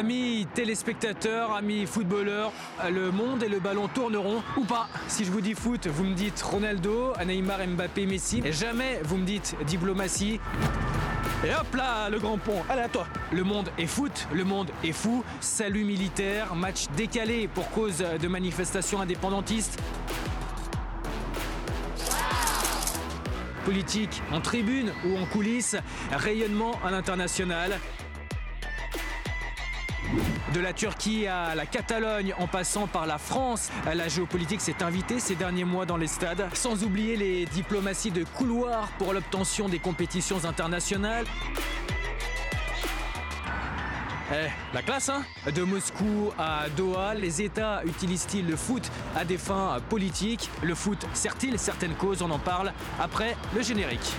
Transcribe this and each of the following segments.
Amis téléspectateurs, amis footballeurs, le monde et le ballon tourneront ou pas. Si je vous dis foot, vous me dites Ronaldo, Neymar, Mbappé, Messi. Jamais vous me dites diplomatie. Et hop là, le grand pont. Allez à toi. Le monde est foot, le monde est fou. Salut militaire, match décalé pour cause de manifestations indépendantistes. Politique en tribune ou en coulisses, rayonnement à l'international. De la Turquie à la Catalogne, en passant par la France, la géopolitique s'est invitée ces derniers mois dans les stades, sans oublier les diplomaties de couloir pour l'obtention des compétitions internationales. Eh, la classe, hein De Moscou à Doha, les États utilisent-ils le foot à des fins politiques? Le foot sert-il certaines causes? On en parle après le générique.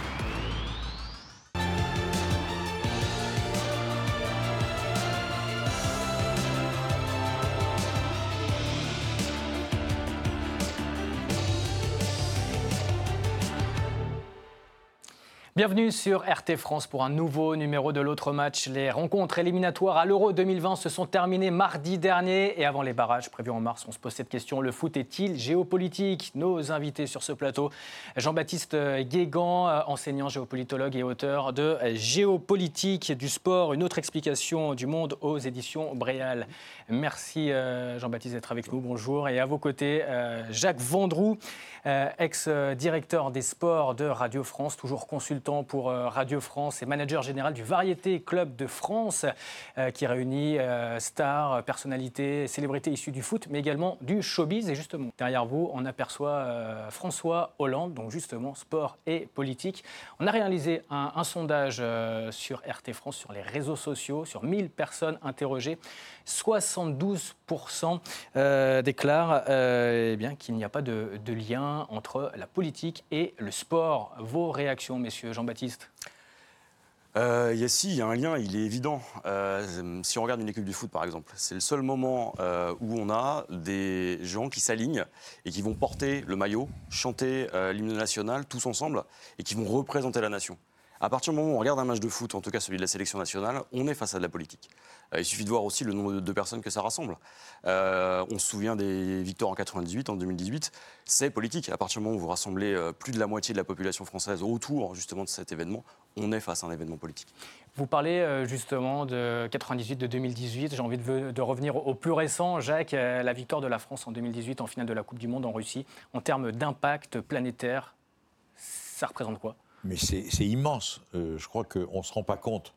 Bienvenue sur RT France pour un nouveau numéro de l'autre match. Les rencontres éliminatoires à l'Euro 2020 se sont terminées mardi dernier et avant les barrages prévus en mars, on se pose cette question. Le foot est-il géopolitique? Nos invités sur ce plateau, Jean-Baptiste Guégan, enseignant géopolitologue et auteur de Géopolitique du sport, une autre explication du monde aux éditions Bréal. Merci euh, Jean-Baptiste d'être avec nous, bonjour. Et à vos côtés, euh, Jacques Vendroux, euh, ex-directeur des sports de Radio France, toujours consultant pour euh, Radio France et manager général du Variété Club de France, euh, qui réunit stars, personnalités, célébrités issues du foot, mais également du showbiz. Et justement, derrière vous, on aperçoit François Hollande, donc justement sport et politique. On a réalisé un, sondage sur RT France, sur les réseaux sociaux, sur 1000 personnes interrogées. 72% déclarent eh qu'il n'y a pas de lien entre la politique et le sport. Vos réactions, messieurs Jean-Baptiste? Euh, y a, si, il y a un lien, il est évident. Euh, si on regarde une équipe du foot, par exemple, c'est le seul moment euh, où on a des gens qui s'alignent et qui vont porter le maillot, chanter euh, l'hymne national tous ensemble et qui vont représenter la nation. À partir du moment où on regarde un match de foot, en tout cas celui de la sélection nationale, on est face à de la politique. Euh, il suffit de voir aussi le nombre de personnes que ça rassemble. Euh, on se souvient des victoires en 98, en 2018. C'est politique. À partir du moment où vous rassemblez euh, plus de la moitié de la population française autour justement de cet événement, on est face à un événement politique. Vous parlez justement de 98, de 2018. J'ai envie de, de, revenir au plus récent. Jacques, la victoire de la France en 2018 en finale de la Coupe du Monde en Russie, en termes d'impact planétaire, ça représente quoi? Mais c'est immense. Euh, je crois qu'on ne se rend pas compte.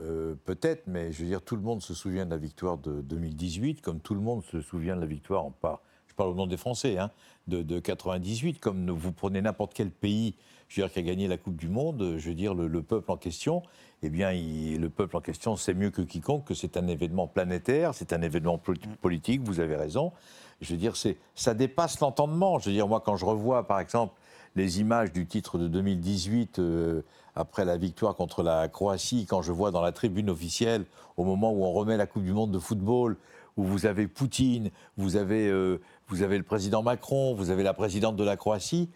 Euh, peut-être, mais je veux dire, tout le monde se souvient de la victoire de 2018, comme tout le monde se souvient de la victoire, en part, je parle au nom des Français, hein, de, de, 98, comme vous prenez n'importe quel pays je veux dire, qui a gagné la Coupe du Monde, je veux dire, le, peuple en question, eh bien, le peuple en question sait mieux que quiconque que c'est un événement planétaire, c'est un événement politique, vous avez raison. Je veux dire, ça dépasse l'entendement. Je veux dire, moi, quand je revois, par exemple, les images du titre de 2018 euh, après la victoire contre la Croatie, quand je vois dans la tribune officielle, au moment où on remet la Coupe du Monde de football, où vous avez Poutine, vous avez, euh, vous avez le président Macron, vous avez la présidente de la Croatie,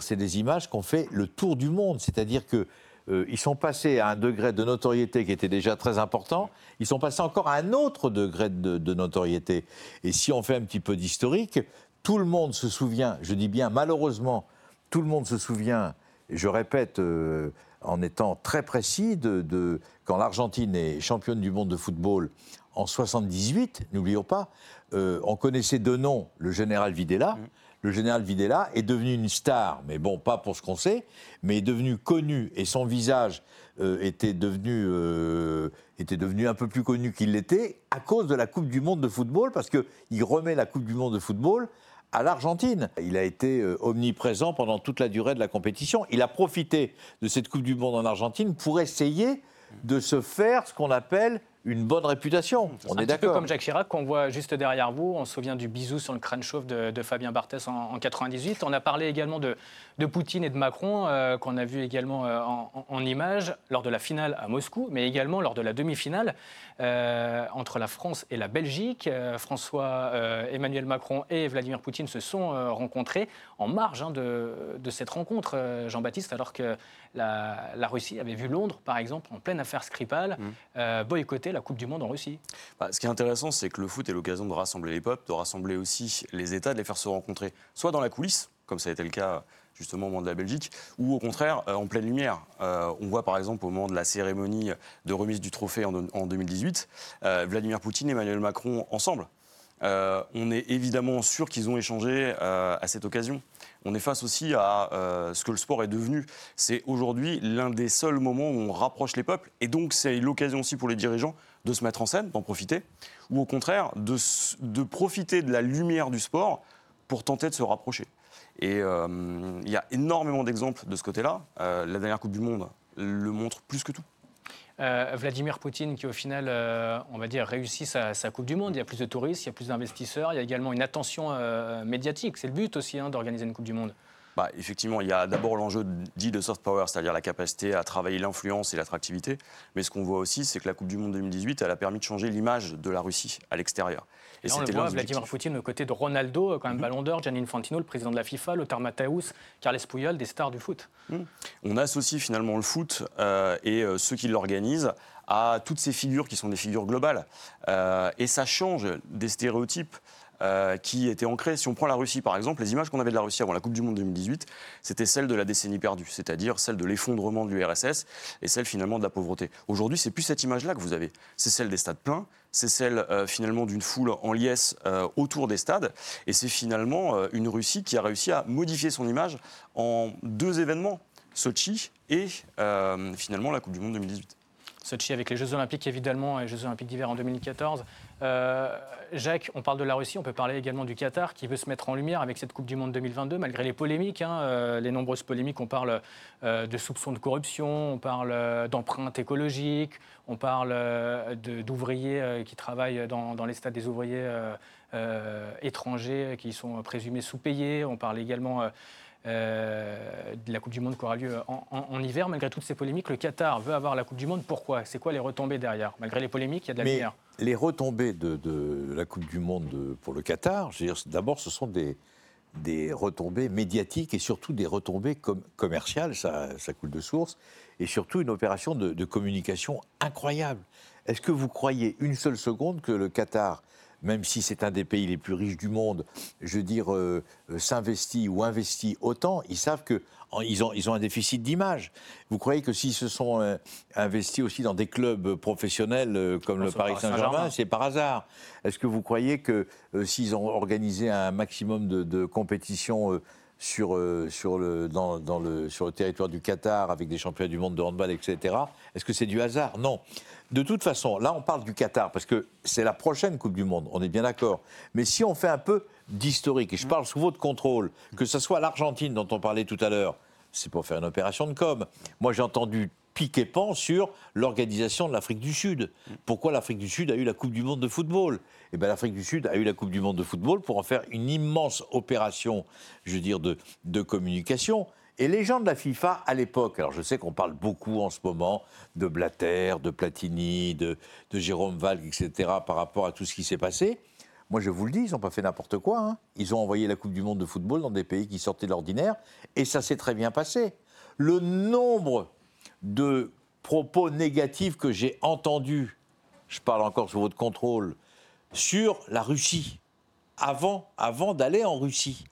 c'est des images qu'on fait le tour du monde. C'est-à-dire que euh, ils sont passés à un degré de notoriété qui était déjà très important, ils sont passés encore à un autre degré de, de notoriété. Et si on fait un petit peu d'historique, tout le monde se souvient, je dis bien malheureusement, tout le monde se souvient, je répète euh, en étant très précis, de, quand l'Argentine est championne du monde de football en 78, n'oublions pas, euh, on connaissait de nom le général Videla. Mm. Le général Videla est devenu une star, mais bon, pas pour ce qu'on sait, mais est devenu connu et son visage euh, était, devenu, était devenu un peu plus connu qu'il l'était à cause de la Coupe du Monde de football, parce qu'il remet la Coupe du Monde de football à l'Argentine. Il a été euh, omniprésent pendant toute la durée de la compétition. Il a profité de cette Coupe du Monde en Argentine pour essayer de se faire ce qu'on appelle une bonne réputation. On est, d'accord. Un peu comme Jacques Chirac qu'on voit juste derrière vous. On se souvient du bisou sur le crâne chauve de, Fabien Barthès en, en, 98. On a parlé également de, de Poutine et de Macron, euh, qu'on a vu également euh, en, en, images lors de la finale à Moscou, mais également lors de la demi-finale euh, entre la France et la Belgique. François Emmanuel Macron et Vladimir Poutine se sont rencontrés en marge hein, de, de, cette rencontre, Jean-Baptiste, alors que la, la, Russie avait vu Londres, par exemple, en pleine affaire Skripal, mmh. boycotter remporter la Coupe du Monde en Russie. Bah, ce qui est intéressant, c'est que le foot est l'occasion de rassembler les peuples, de rassembler aussi les États, de les faire se rencontrer, soit dans la coulisse, comme ça a été le cas justement au moment de la Belgique, ou au contraire en pleine lumière. on voit par exemple au moment de la cérémonie de remise du trophée en, en 2018, Vladimir Poutine et Emmanuel Macron ensemble. Euh, on est évidemment sûr qu'ils ont échangé euh, à cette occasion. On est face aussi à euh, ce que le sport est devenu. C'est aujourd'hui l'un des seuls moments où on rapproche les peuples, et donc c'est l'occasion aussi pour les dirigeants de se mettre en scène, d'en profiter, ou au contraire de, profiter de la lumière du sport pour tenter de se rapprocher. Et il y a énormément d'exemples de ce côté-là. la dernière Coupe du Monde le montre plus que tout. Euh, Vladimir Poutine qui au final, euh, on va dire, réussit sa, Coupe du Monde. Il y a plus de touristes, il y a plus d'investisseurs, il y a également une attention euh, médiatique. C'est le but aussi hein, d'organiser une Coupe du Monde. Bah, effectivement, il y a d'abord l'enjeu dit de soft power, c'est-à-dire la capacité à travailler l'influence et l'attractivité. Mais ce qu'on voit aussi, c'est que la Coupe du Monde 2018, elle a permis de changer l'image de la Russie à l'extérieur. Et, on le voit, Vladimir Poutine aux côtés de Ronaldo, quand même mhm. ballon d'or, Gianni Infantino, le président de la FIFA, Lothar Matthäus, Carles Puyol, des stars du foot. Mhm. On associe finalement le foot euh, et euh, ceux qui l'organisent à toutes ces figures qui sont des figures globales. Euh, et ça change des stéréotypes. Euh, qui étaient ancrés. Si on prend la Russie, par exemple, les images qu'on avait de la Russie avant la Coupe du Monde 2018, c'était celles de la décennie perdue, c'est-à-dire celle de l'effondrement de l'URSS et celle finalement de la pauvreté. Aujourd'hui, c'est plus cette image-là que vous avez. C'est celle des stades pleins, c'est celle euh, finalement d'une foule en liesse autour des stades, et c'est finalement une Russie qui a réussi à modifier son image en deux événements, Sochi et finalement la Coupe du Monde 2018. Sochi avec les Jeux Olympiques évidemment et les Jeux Olympiques d'hiver en 2014. Euh, Jacques, on parle de la Russie, on peut parler également du Qatar qui veut se mettre en lumière avec cette Coupe du Monde 2022 malgré les polémiques, hein, euh, les nombreuses polémiques. On parle euh, de soupçons de corruption, on parle d'empreintes écologiques, on parle d'ouvriers qui travaillent dans, dans, les stades des ouvriers étrangers qui sont présumés sous-payés. On parle également euh, de la Coupe du Monde qui aura lieu en, hiver. Malgré toutes ces polémiques, le Qatar veut avoir la Coupe du Monde. Pourquoi? C'est quoi les retombées derrière? Malgré les polémiques, il y a de la Mais Les retombées de, la Coupe du Monde pour le Qatar, d'abord, ce sont des, des retombées médiatiques et surtout des retombées commerciales, ça, coule de source, et surtout une opération de, de communication incroyable. Est-ce que vous croyez une seule seconde que le Qatar même si c'est un des pays les plus riches du monde, je veux dire, euh, euh, s'investit ou investit autant, ils savent que ils ont, ils ont un déficit d'image. Vous croyez que s'ils se sont euh, investis aussi dans des clubs professionnels comme le Paris Saint-Germain, c'est par hasard Est-ce que vous croyez que s'ils ont organisé un maximum de, de compétitions sur, sur, le, dans, dans le, sur le territoire du Qatar avec des championnats du monde de handball, etc., est-ce que c'est du hasard? Non. De toute façon, là, on parle du Qatar, parce que c'est la prochaine Coupe du Monde, on est bien d'accord. Mais si on fait un peu d'historique, et je parle sous votre contrôle, que ce soit l'Argentine dont on parlait tout à l'heure, c'est pour faire une opération de com. Moi, j'ai entendu piquer pan sur l'organisation de l'Afrique du Sud. Pourquoi l'Afrique du Sud a eu la Coupe du Monde de football? Eh bien, l'Afrique du Sud a eu la Coupe du Monde de football pour en faire une immense opération, je veux dire, de, de communication. Et les gens de la FIFA, à l'époque, alors je sais qu'on parle beaucoup en ce moment de Blatter, de Platini, de, Jérôme Valk, etc., par rapport à tout ce qui s'est passé. Moi, je vous le dis, ils n'ont pas fait n'importe quoi. Hein. Ils ont envoyé la Coupe du Monde de football dans des pays qui sortaient de l'ordinaire, et ça s'est très bien passé. Le nombre de propos négatifs que j'ai entendus, je parle encore sous votre contrôle, sur la Russie, avant d'aller en Russie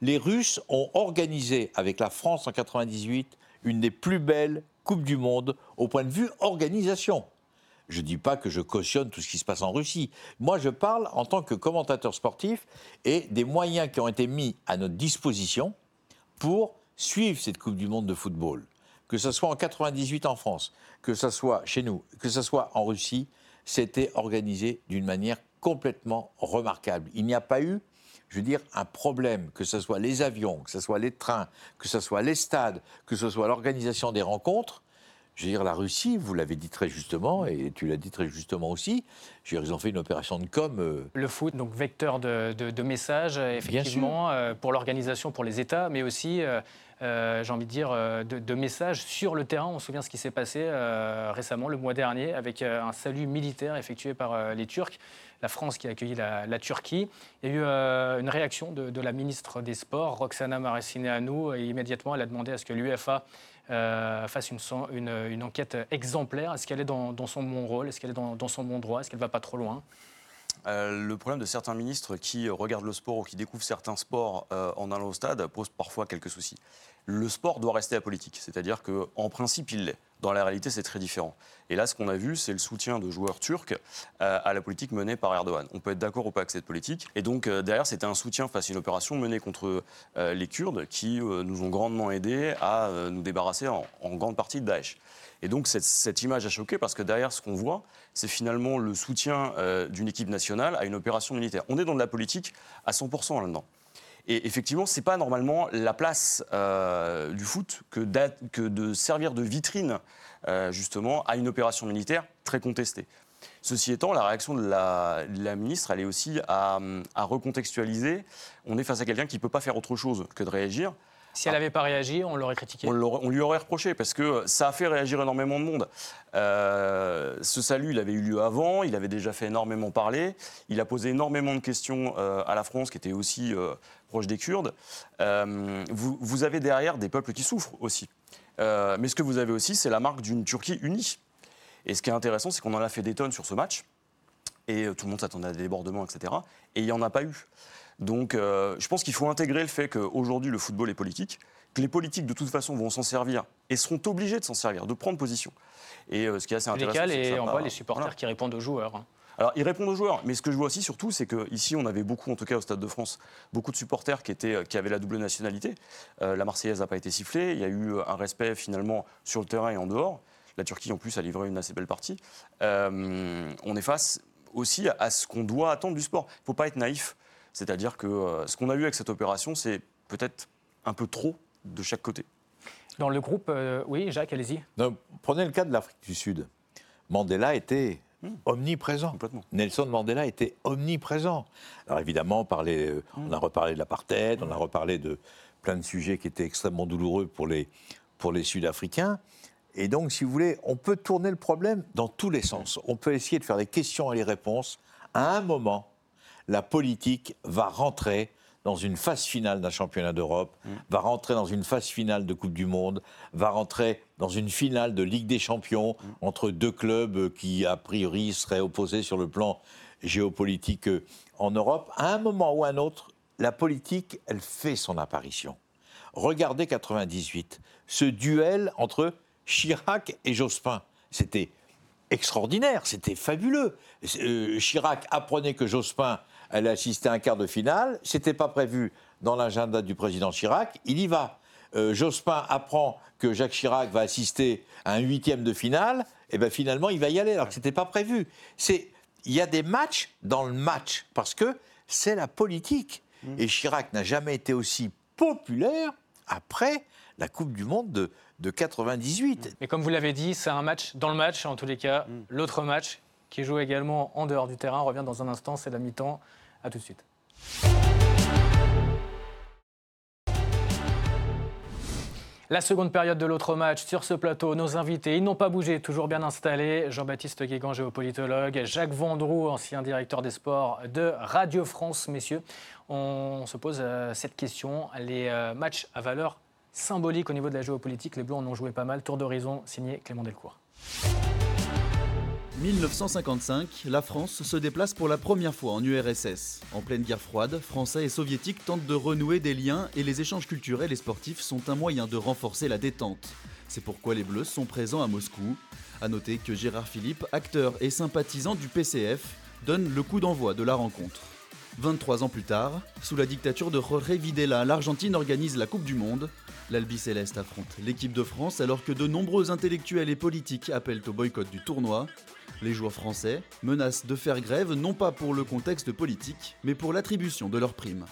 les Russes ont organisé avec la France en 98 une des plus belles Coupes du Monde au point de vue organisation. Je ne dis pas que je cautionne tout ce qui se passe en Russie. Moi, je parle en tant que commentateur sportif et des moyens qui ont été mis à notre disposition pour suivre cette Coupe du Monde de football. Que ce soit en 98 en France, que ce soit chez nous, que ce soit en Russie, c'était organisé d'une manière complètement remarquable. Il n'y a pas eu je veux dire, un problème, que ce soit les avions, que ce soit les trains, que ce soit les stades, que ce soit l'organisation des rencontres, je veux dire, la Russie, vous l'avez dit très justement, et tu l'as dit très justement aussi, je veux dire, ils ont fait une opération de com. Euh, Le foot, donc vecteur de, messages, effectivement, euh, pour l'organisation, pour les États, mais aussi, euh, j'ai envie de dire, de, de, messages sur le terrain. On se souvient ce qui s'est passé récemment, le mois dernier, avec un salut militaire effectué par les Turcs la France qui a accueilli la, Turquie. Il y a eu euh, une réaction de, la ministre des Sports, Roxana Maracineanu, et immédiatement elle a demandé à ce que l'UEFA fasse une, enquête exemplaire Est-ce qu'elle est dans, son bon rôle? Est-ce qu'elle est dans, dans son bon droit? Est-ce qu'elle ne va pas trop loin? Le problème de certains ministres qui regardent le sport ou qui découvrent certains sports en allant au stade pose parfois quelques soucis. Le sport doit rester apolitique, c'est-à-dire qu'en principe, il l'est. Dans la réalité, c'est très différent. Et là, ce qu'on a vu, c'est le soutien de joueurs turcs euh, à la politique menée par Erdogan. On peut être d'accord ou pas avec cette politique. Et donc, euh, derrière, c'était un soutien face à une opération menée contre euh, les Kurdes qui nous ont grandement aidés à nous débarrasser en, grande partie de Daesh. Et donc, cette, cette image a choqué parce que derrière, ce qu'on voit, c'est finalement le soutien d'une équipe nationale à une opération militaire. On est dans de la politique à 100% là-dedans. Et effectivement, ce n'est pas normalement la place euh, du foot que, de servir de vitrine euh, justement à une opération militaire très contestée. Ceci étant, la réaction de la, ministre, elle est aussi à, recontextualiser. On est face à quelqu'un qui ne peut pas faire autre chose que de réagir. Si elle n'avait pas réagi, on l'aurait critiqué. On, lui aurait reproché parce que ça a fait réagir énormément de monde. Euh, ce salut, il avait eu lieu avant, il avait déjà fait énormément parler, il a posé énormément de questions à la France qui était aussi proche des Kurdes, euh, vous, avez derrière des peuples qui souffrent aussi. Euh, mais ce que vous avez aussi, c'est la marque d'une Turquie unie. Et ce qui est intéressant, c'est qu'on en a fait des tonnes sur ce match. Et euh, tout le monde s'attendait à des débordements, etc. Et il n'y en a pas eu. Donc je pense qu'il faut intégrer le fait qu'aujourd'hui, le football est politique, que les politiques, de toute façon, vont s'en servir et seront obligés de s'en servir, de prendre position. Et ce qui est assez intéressant. c'est et on voit les supporters qui répondent aux joueurs. Hein. Alors, ils répondent aux joueurs, mais ce que je vois aussi surtout, c'est qu'ici, on avait beaucoup, en tout cas au Stade de France, beaucoup de supporters qui, étaient, qui avaient la double nationalité. Euh, la Marseillaise n'a pas été sifflée, il y a eu un respect finalement sur le terrain et en dehors. La Turquie, en plus, a livré une assez belle partie. Euh, on est face aussi à ce qu'on doit attendre du sport. Il ne faut pas être naïf. C'est-à-dire que euh, ce qu'on a vu avec cette opération, c'est peut-être un peu trop de chaque côté. Dans le groupe, oui, Jacques, allez-y. Prenez le cas de l'Afrique du Sud. Mandela était Hmm. omniprésent. Nelson Mandela était omniprésent. Alors évidemment, on, euh, on a reparlé de l'apartheid, on a reparlé de plein de sujets qui étaient extrêmement douloureux pour les, pour les Sud-Africains. Et donc, si vous voulez, on peut tourner le problème dans tous les sens. On peut essayer de faire des questions et les réponses. À un moment, la politique va rentrer dans une phase finale d'un championnat d'Europe, mm. va rentrer dans une phase finale de Coupe du Monde, va rentrer dans une finale de Ligue des Champions mm. entre deux clubs qui, a priori, seraient opposés sur le plan géopolitique euh, en Europe. À un moment ou à un autre, la politique, elle fait son apparition. Regardez 98, ce duel entre Chirac et Jospin. C'était extraordinaire, c'était fabuleux. Euh, Chirac apprenait que Jospin allait assister à un quart de finale. C'était pas prévu dans l'agenda du président Chirac. Il y va. Euh, Jospin apprend que Jacques Chirac va assister à un huitième de finale. Et bien finalement, il va y aller alors que c'était pas prévu. C'est il y a des matchs dans le match parce que c'est la politique. Mmh. Et Chirac n'a jamais été aussi populaire après la Coupe du Monde de, de 98. Mais comme vous l'avez dit, c'est un match dans le match, en tous les cas. Mmh. L'autre match, qui joue également en dehors du terrain, revient dans un instant, c'est la mi-temps. A tout de suite. La seconde période de l'autre match sur ce plateau, nos invités, ils n'ont pas bougé, toujours bien installés. Jean-Baptiste Guégan, géopolitologue, Jacques Vendroux, ancien directeur des sports de Radio France. Messieurs, on se pose euh, cette question. Les euh, matchs à valeur symbolique au niveau de la géopolitique, les Bleus en ont joué pas mal. Tour d'horizon signé Clément Delcourt. 1955, la France se déplace pour la première fois en URSS. En pleine guerre froide, Français et Soviétiques tentent de renouer des liens et les échanges culturels et sportifs sont un moyen de renforcer la détente. C'est pourquoi les Bleus sont présents à Moscou. A noter que Gérard Philippe, acteur et sympathisant du PCF, donne le coup d'envoi de la rencontre. 23 ans plus tard, sous la dictature de Jorge Videla, l'Argentine organise la Coupe du Monde. L'Albi Céleste affronte l'équipe de France alors que de nombreux intellectuels et politiques appellent au boycott du tournoi. Les joueurs français menacent de faire grève non pas pour le contexte politique, mais pour l'attribution de leurs primes.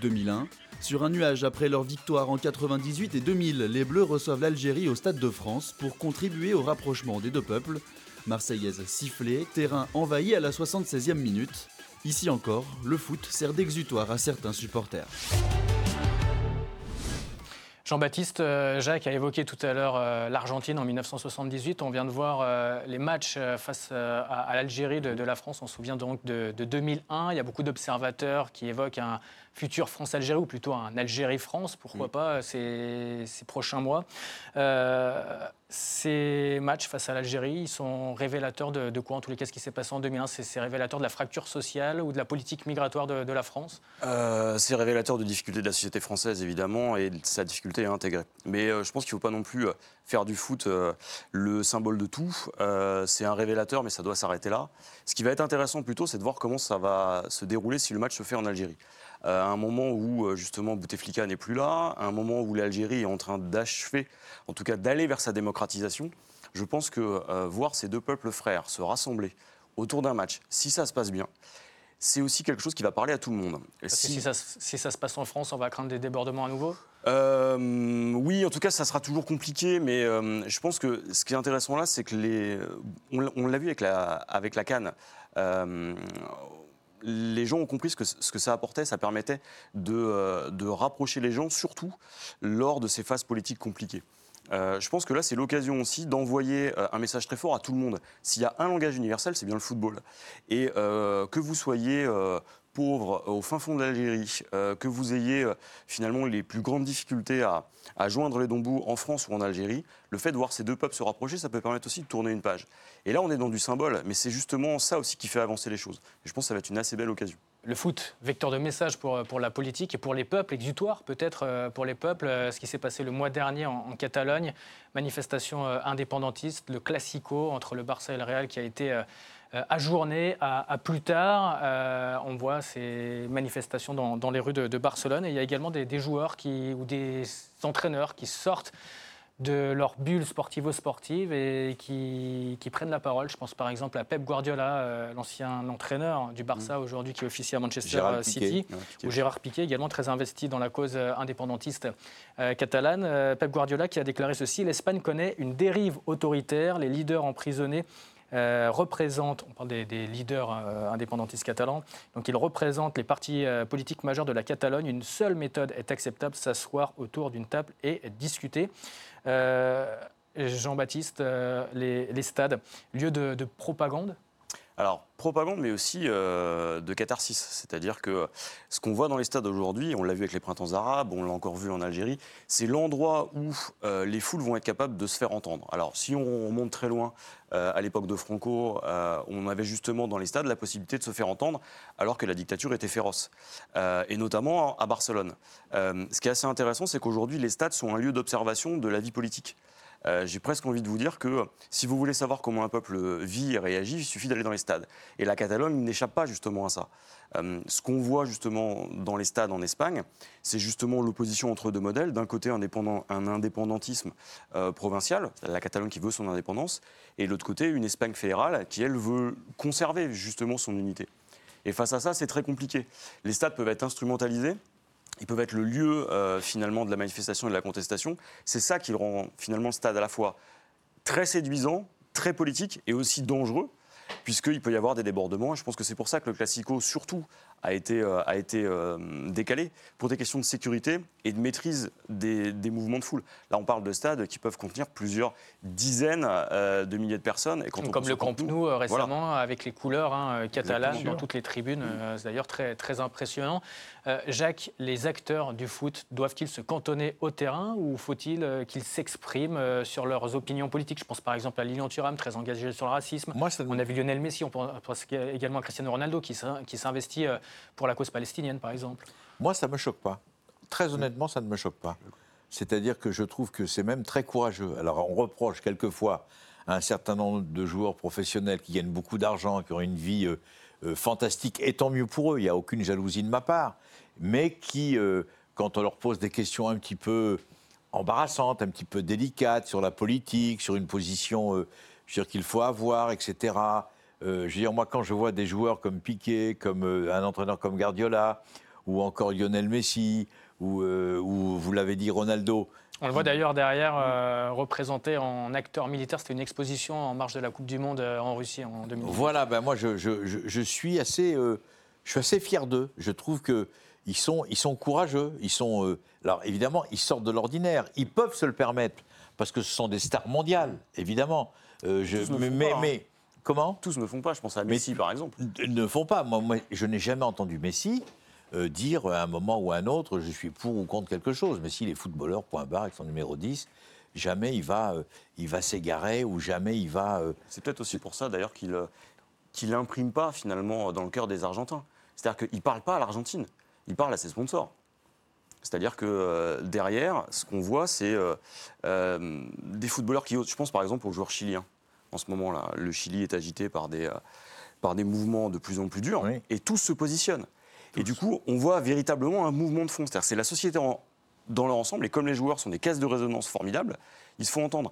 2001, sur un nuage après leur victoire en 98 et 2000, les Bleus reçoivent l'Algérie au Stade de France pour contribuer au rapprochement des deux peuples. Marseillaise sifflée, terrain envahi à la 76e minute. Ici encore, le foot sert d'exutoire à certains supporters. Jean-Baptiste, euh, Jacques a évoqué tout à l'heure euh, l'Argentine en 1978. On vient de voir euh, les matchs face à, l'Algérie de, la France. On se souvient donc de, 2001. Il y a beaucoup d'observateurs qui évoquent un futur France-Algérie, ou plutôt un Algérie-France, pourquoi pas, ces, ces, prochains mois. Euh, ces matchs face à l'Algérie, ils sont révélateurs de, quoi En tous les cas, ce qui s'est passé en 2001, c'est révélateur de la fracture sociale ou de la politique migratoire de, la France? Euh, C'est révélateur de difficultés de la société française, évidemment, et de sa difficulté à intégrer. Mais euh, je pense qu'il ne faut pas non plus faire du foot le symbole de tout. c'est un révélateur, mais ça doit s'arrêter là. Ce qui va être intéressant plutôt, c'est de voir comment ça va se dérouler si le match se fait en Algérie. Euh, à un moment où euh, justement Bouteflika n'est plus là, à un moment où l'Algérie est en train d'achever, en tout cas d'aller vers sa démocratisation, je pense que euh, voir ces deux peuples frères se rassembler autour d'un match, si ça se passe bien, c'est aussi quelque chose qui va parler à tout le monde. Si... ça, se passe en France, on va craindre des débordements à nouveau? Oui, en tout cas, ça sera toujours compliqué, mais je pense que ce qui est intéressant là, c'est que les. On, l'a vu avec la, avec la Cannes les gens ont compris ce que, ça apportait. Ça permettait de, euh, de, rapprocher les gens, surtout lors de ces phases politiques compliquées. Euh, je pense que là, c'est l'occasion aussi d'envoyer euh, un message très fort à tout le monde. S'il y a un langage universel, c'est bien le football. Et que vous soyez pauvre au fin fond de l'Algérie, que vous ayez finalement les plus grandes difficultés à, joindre les Dombous en France ou en Algérie, le fait de voir ces deux peuples se rapprocher, ça peut permettre aussi de tourner une page. Et là, on est dans du symbole, mais c'est justement ça aussi qui fait avancer les choses. Et je pense que ça va être une assez belle occasion. Le foot, vecteur de message pour, la politique et pour les peuples, exutoire peut-être euh, pour les peuples. Euh, ce qui s'est passé le mois dernier en, Catalogne, manifestation euh, indépendantiste, le classico entre le Barça et le Real qui a été ajourné à, plus tard. on voit ces manifestations dans, les rues de, Barcelone et il y a également des, des joueurs qui, ou des entraîneurs qui sortent de leur bulle sportivo-sportive et qui, prennent la parole. Je pense par exemple à Pep Guardiola, euh, l'ancien entraîneur du Barça mm. aujourd'hui qui officie à Manchester euh, City, ou Gérard Piquet, également très investi dans la cause euh, indépendantiste catalane. Pep Guardiola qui a déclaré ceci l'Espagne connaît une dérive autoritaire, les leaders emprisonnés euh, représente, on parle des, leaders euh, indépendantistes catalans, donc il représente les partis euh, politiques majeurs de la Catalogne. Une seule méthode est acceptable, s'asseoir autour d'une table et discuter. Jean-Baptiste, les, stades, lieu de propagande alors, propagande, mais aussi euh, de catharsis. C'est-à-dire que ce qu'on voit dans les stades aujourd'hui, on l'a vu avec les printemps arabes, on l'a encore vu en Algérie, c'est l'endroit où euh, les foules vont être capables de se faire entendre. Alors, si on monte très loin, euh, à l'époque de Franco, on avait justement dans les stades la possibilité de se faire entendre, alors que la dictature était féroce. et notamment à Barcelone. ce qui est assez intéressant, c'est qu'aujourd'hui, les stades sont un lieu d'observation de la vie politique. Euh, j'ai presque envie de vous dire que si vous voulez savoir comment un peuple vit et réagit, il suffit d'aller dans les stades. Et la Catalogne n'échappe pas justement à ça. Euh, ce qu'on voit justement dans les stades en Espagne, c'est justement l'opposition entre deux modèles. D'un côté, un, indépendantisme euh, provincial, la Catalogne qui veut son indépendance, et de l'autre côté, une Espagne fédérale qui, elle, veut conserver justement son unité. Et face à ça, c'est très compliqué. Les stades peuvent être instrumentalisés ils peuvent être le lieu euh, finalement de la manifestation et de la contestation. C'est ça qui rend finalement le stade à la fois très séduisant, très politique et aussi dangereux, puisqu'il peut y avoir des débordements. Et je pense que c'est pour ça que le Classico, surtout a été, euh, a été euh, décalé pour des questions de sécurité et de maîtrise des, mouvements de foule. Là, on parle de stades qui peuvent contenir plusieurs dizaines euh, de milliers de personnes. Et quand Comme le Camp Nou récemment, avec les couleurs hein, catalanes dans toutes les tribunes. c'est d'ailleurs très, très impressionnant. Jacques, les acteurs du foot doivent-ils se cantonner au terrain ou faut-il qu'ils s'expriment sur leurs opinions politiques? Je pense par exemple à Lilian Thuram, très engagé sur le racisme. Moi, On a vu Lionel Messi, on pense également à Cristiano Ronaldo qui s'investit pour la cause palestinienne, par exemple Moi, ça ne me choque pas. Très honnêtement, ça ne me choque pas. C'est-à-dire que je trouve que c'est même très courageux. Alors, on reproche quelquefois à un certain nombre de joueurs professionnels qui gagnent beaucoup d'argent, qui ont une vie euh, euh, fantastique, et tant mieux pour eux, il n'y a aucune jalousie de ma part, mais qui, euh, quand on leur pose des questions un petit peu embarrassantes, un petit peu délicates sur la politique, sur une position qu'il faut avoir, etc., euh, je veux dire, moi, quand je vois des joueurs comme Piqué, comme euh, un entraîneur comme Guardiola, ou encore Lionel Messi, ou, euh, vous l'avez dit, Ronaldo. On le voit d'ailleurs derrière, représenté en acteur militaire. C'était une exposition en marge de la Coupe du Monde en Russie en 2010. Voilà, ben moi, je, je, je, suis assez, je suis assez fier d'eux. Je trouve que ils sont, ils sont courageux. Ils sont, alors évidemment, ils sortent de l'ordinaire. Ils peuvent se le permettre parce que ce sont des stars mondiales, évidemment. Je, mais, mais, Comment? Tous ne font pas, je pense à Messi par exemple. Ne font pas. Moi, je n'ai jamais entendu Messi euh, dire à un moment ou à un autre je suis pour ou contre quelque chose. Mais s'il est footballeur, point barre, avec son numéro 10, jamais il va, euh, il va s'égarer ou jamais il va. euh, C'est peut-être aussi pour ça d'ailleurs qu'il qu'il n'imprime pas finalement dans le cœur des Argentins. C'est-à-dire qu'il ne parle pas à l'Argentine, il parle à ses sponsors. C'est-à-dire que euh, derrière, ce qu'on voit, c'est euh, euh, des footballeurs qui osent. Je pense par exemple aux joueurs chiliens. En ce moment-là, le Chili est agité par des, par des mouvements de plus en plus durs Oui. et tous se positionnent. Et du coup, on voit véritablement un mouvement de fond. C'est-à-dire c'est la société en- dans leur ensemble, et comme les joueurs sont des caisses de résonance formidables, ils se font entendre.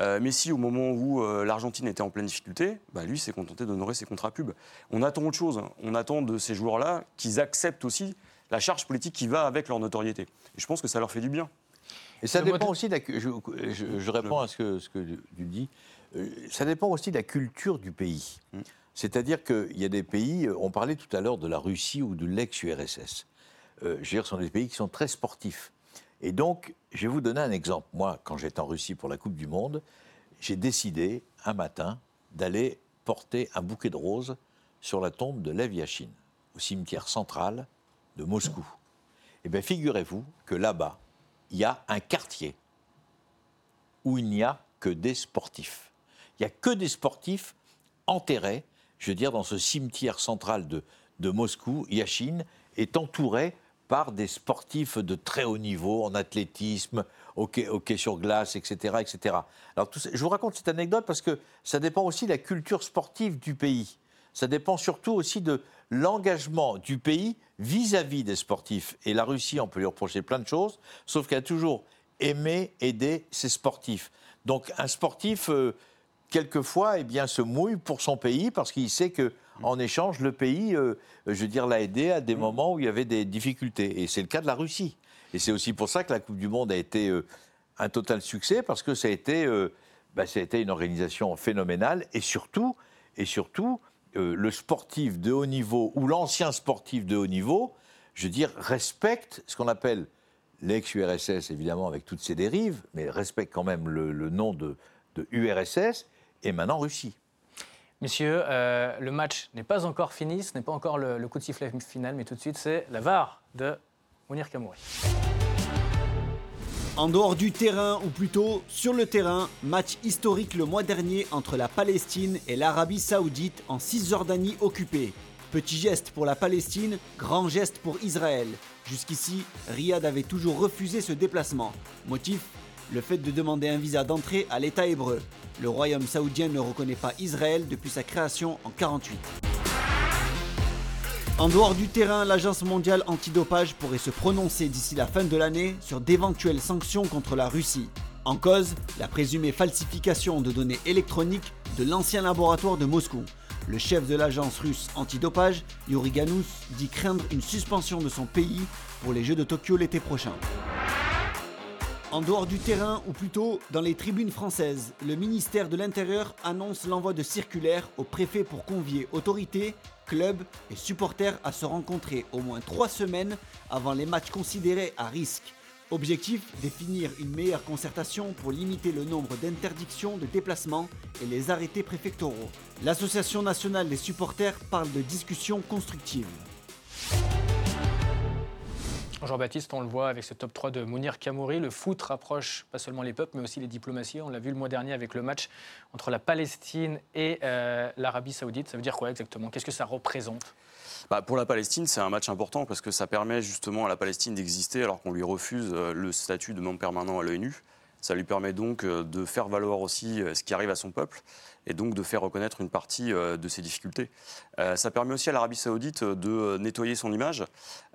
Euh, Messi, au moment où euh, l'Argentine était en pleine difficulté, bah, lui s'est contenté d'honorer ses contrats pubs. On attend autre chose. hein. On attend de ces joueurs-là qu'ils acceptent aussi la charge politique qui va avec leur notoriété. Et je pense que ça leur fait du bien. Et ça dépend de- aussi de la. cu- Je, je- je réponds à ce que, ce que tu dis. Euh, Ça dépend aussi de la culture du pays. Mm. C'est-à-dire qu'il y a des pays. euh, On parlait tout à l'heure de la Russie ou de l'ex-URSS. Euh, je veux dire, ce sont des pays qui sont très sportifs. Et donc, je vais vous donner un exemple. Moi, quand j'étais en Russie pour la Coupe du Monde, j'ai décidé un matin d'aller porter un bouquet de roses sur la tombe de Lev Yachine, au cimetière central de Moscou. Eh bien, figurez-vous que là-bas, il y a un quartier où il n'y a que des sportifs. Il n'y a que des sportifs enterrés, je veux dire, dans ce cimetière central de, de Moscou. Yachine est entouré par des sportifs de très haut niveau en athlétisme, hockey, sur glace, etc. etc. Alors, je vous raconte cette anecdote parce que ça dépend aussi de la culture sportive du pays. Ça dépend surtout aussi de l'engagement du pays vis-à-vis des sportifs. Et la Russie, on peut lui reprocher plein de choses, sauf qu'elle a toujours aimé aider ses sportifs. Donc un sportif, euh, quelquefois, eh bien, se mouille pour son pays parce qu'il sait que en échange, le pays, euh, je veux l'a aidé à des moments où il y avait des difficultés. Et c'est le cas de la Russie. Et c'est aussi pour ça que la Coupe du Monde a été euh, un total succès parce que ça a été, bah, ça a été une organisation phénoménale et surtout, et surtout, euh, le sportif de haut niveau ou l'ancien sportif de haut niveau, je veux dire, respecte ce qu'on appelle l'ex-URSS, évidemment, avec toutes ses dérives, mais respecte quand même le, nom de, URSS et maintenant Russie. Messieurs, euh, le match n'est pas encore fini, ce n'est pas encore le, le coup de sifflet final, mais tout de suite, c'est la VAR de Mounir Kamouri. En dehors du terrain, ou plutôt sur le terrain, match historique le mois dernier entre la Palestine et l'Arabie Saoudite en Cisjordanie occupée. Petit geste pour la Palestine, grand geste pour Israël. Jusqu'ici, Riyad avait toujours refusé ce déplacement. Motif Le fait de demander un visa d'entrée à l'État hébreu. Le royaume saoudien ne reconnaît pas Israël depuis sa création en 48. En dehors du terrain, l'Agence mondiale antidopage pourrait se prononcer d'ici la fin de l'année sur d'éventuelles sanctions contre la Russie. En cause, la présumée falsification de données électroniques de l'ancien laboratoire de Moscou. Le chef de l'agence russe antidopage, Yuri Ganous, dit craindre une suspension de son pays pour les Jeux de Tokyo l'été prochain. En dehors du terrain, ou plutôt dans les tribunes françaises, le ministère de l'Intérieur annonce l'envoi de circulaires au préfet pour convier autorités, clubs et supporters à se rencontrer au moins trois semaines avant les matchs considérés à risque. Objectif définir une meilleure concertation pour limiter le nombre d'interdictions de déplacement et les arrêtés préfectoraux. L'Association nationale des supporters parle de discussions constructives. Jean-Baptiste, on le voit avec ce top 3 de Mounir Kamouri. Le foot rapproche pas seulement les peuples, mais aussi les diplomaties. On l'a vu le mois dernier avec le match entre la Palestine et euh, l'Arabie Saoudite. Ça veut dire quoi exactement? Qu'est-ce que ça représente? Bah, pour la Palestine, c'est un match important parce que ça permet justement à la Palestine d'exister alors qu'on lui refuse euh, le statut de membre permanent à l'ONU. Ça lui permet donc euh, de faire valoir aussi euh, ce qui arrive à son peuple et donc de faire reconnaître une partie euh, de ses difficultés. Ça permet aussi à l'Arabie saoudite de nettoyer son image.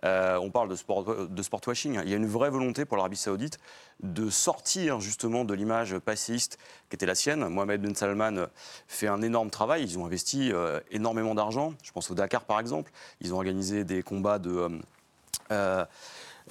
On parle de sport, de sport washing. Il y a une vraie volonté pour l'Arabie saoudite de sortir justement de l'image passéiste qui était la sienne. Mohamed Ben Salman fait un énorme travail. Ils ont investi énormément d'argent. Je pense au Dakar par exemple. Ils ont organisé des combats de...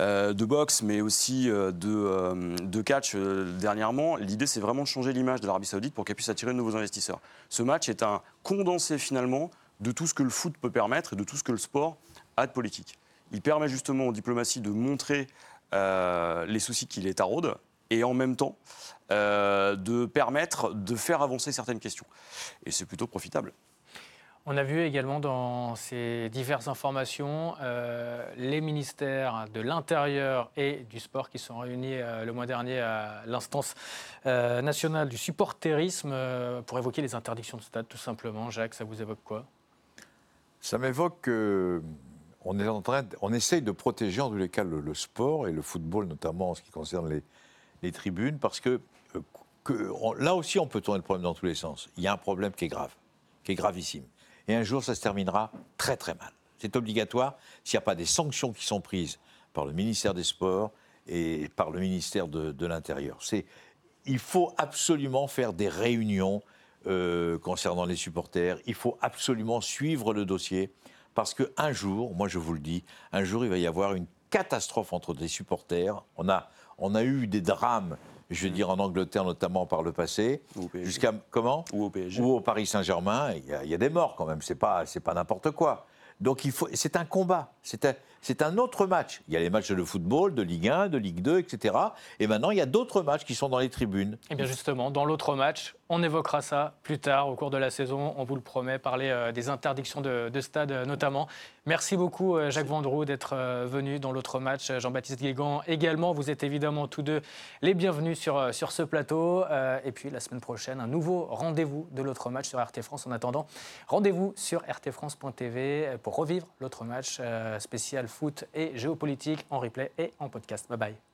euh, de boxe, mais aussi euh, de, euh, de catch dernièrement. L'idée, c'est vraiment de changer l'image de l'Arabie Saoudite pour qu'elle puisse attirer de nouveaux investisseurs. Ce match est un condensé finalement de tout ce que le foot peut permettre et de tout ce que le sport a de politique. Il permet justement aux diplomaties de montrer les soucis qu'il est taraude et en même temps de permettre de faire avancer certaines questions. Et c'est plutôt profitable. On a vu également dans ces diverses informations euh, les ministères de l'Intérieur et du Sport qui sont réunis euh, le mois dernier à l'instance euh, nationale du supporterisme pour évoquer les interdictions de stade, tout simplement. Jacques, ça vous évoque quoi? Ça m'évoque qu'on est en train, on essaye de protéger en tous les cas le, sport et le football notamment en ce qui concerne les, tribunes parce que là aussi on peut tourner le problème dans tous les sens. Il y a un problème qui est grave, qui est gravissime et un jour ça se terminera très très mal. C'est obligatoire s'il n'y a pas des sanctions qui sont prises par le ministère des Sports et par le ministère de, l'Intérieur. Il faut absolument faire des réunions euh, concernant les supporters, il faut absolument suivre le dossier, parce qu'un jour, moi je vous le dis, un jour il va y avoir une catastrophe entre des supporters. On a, on a eu des drames je veux dire en Angleterre notamment par le passé. Jusqu'à comment Ou au PSG. Ou au Paris Saint-Germain. Il y, a des morts quand même, c'est pas, pas n'importe quoi. Donc il faut, c'est un combat, c'est un, c'est un autre match. Il y a les matchs de football, de Ligue 1, de Ligue 2, etc. Et maintenant, il y a d'autres matchs qui sont dans les tribunes. Et eh bien justement, dans l'autre match, on évoquera ça plus tard au cours de la saison, on vous le promet, parler euh, des interdictions de, stade euh, notamment. Merci beaucoup euh, Jacques Vendroux d'être venu dans l'autre match. Jean-Baptiste Guégan également, vous êtes évidemment tous deux les bienvenus sur, sur ce plateau. Et puis la semaine prochaine, un nouveau rendez-vous de l'autre match sur RT France. En attendant, rendez-vous sur rtfrance.tv pour revivre l'autre match spécial foot et géopolitique en replay et en podcast. Bye bye.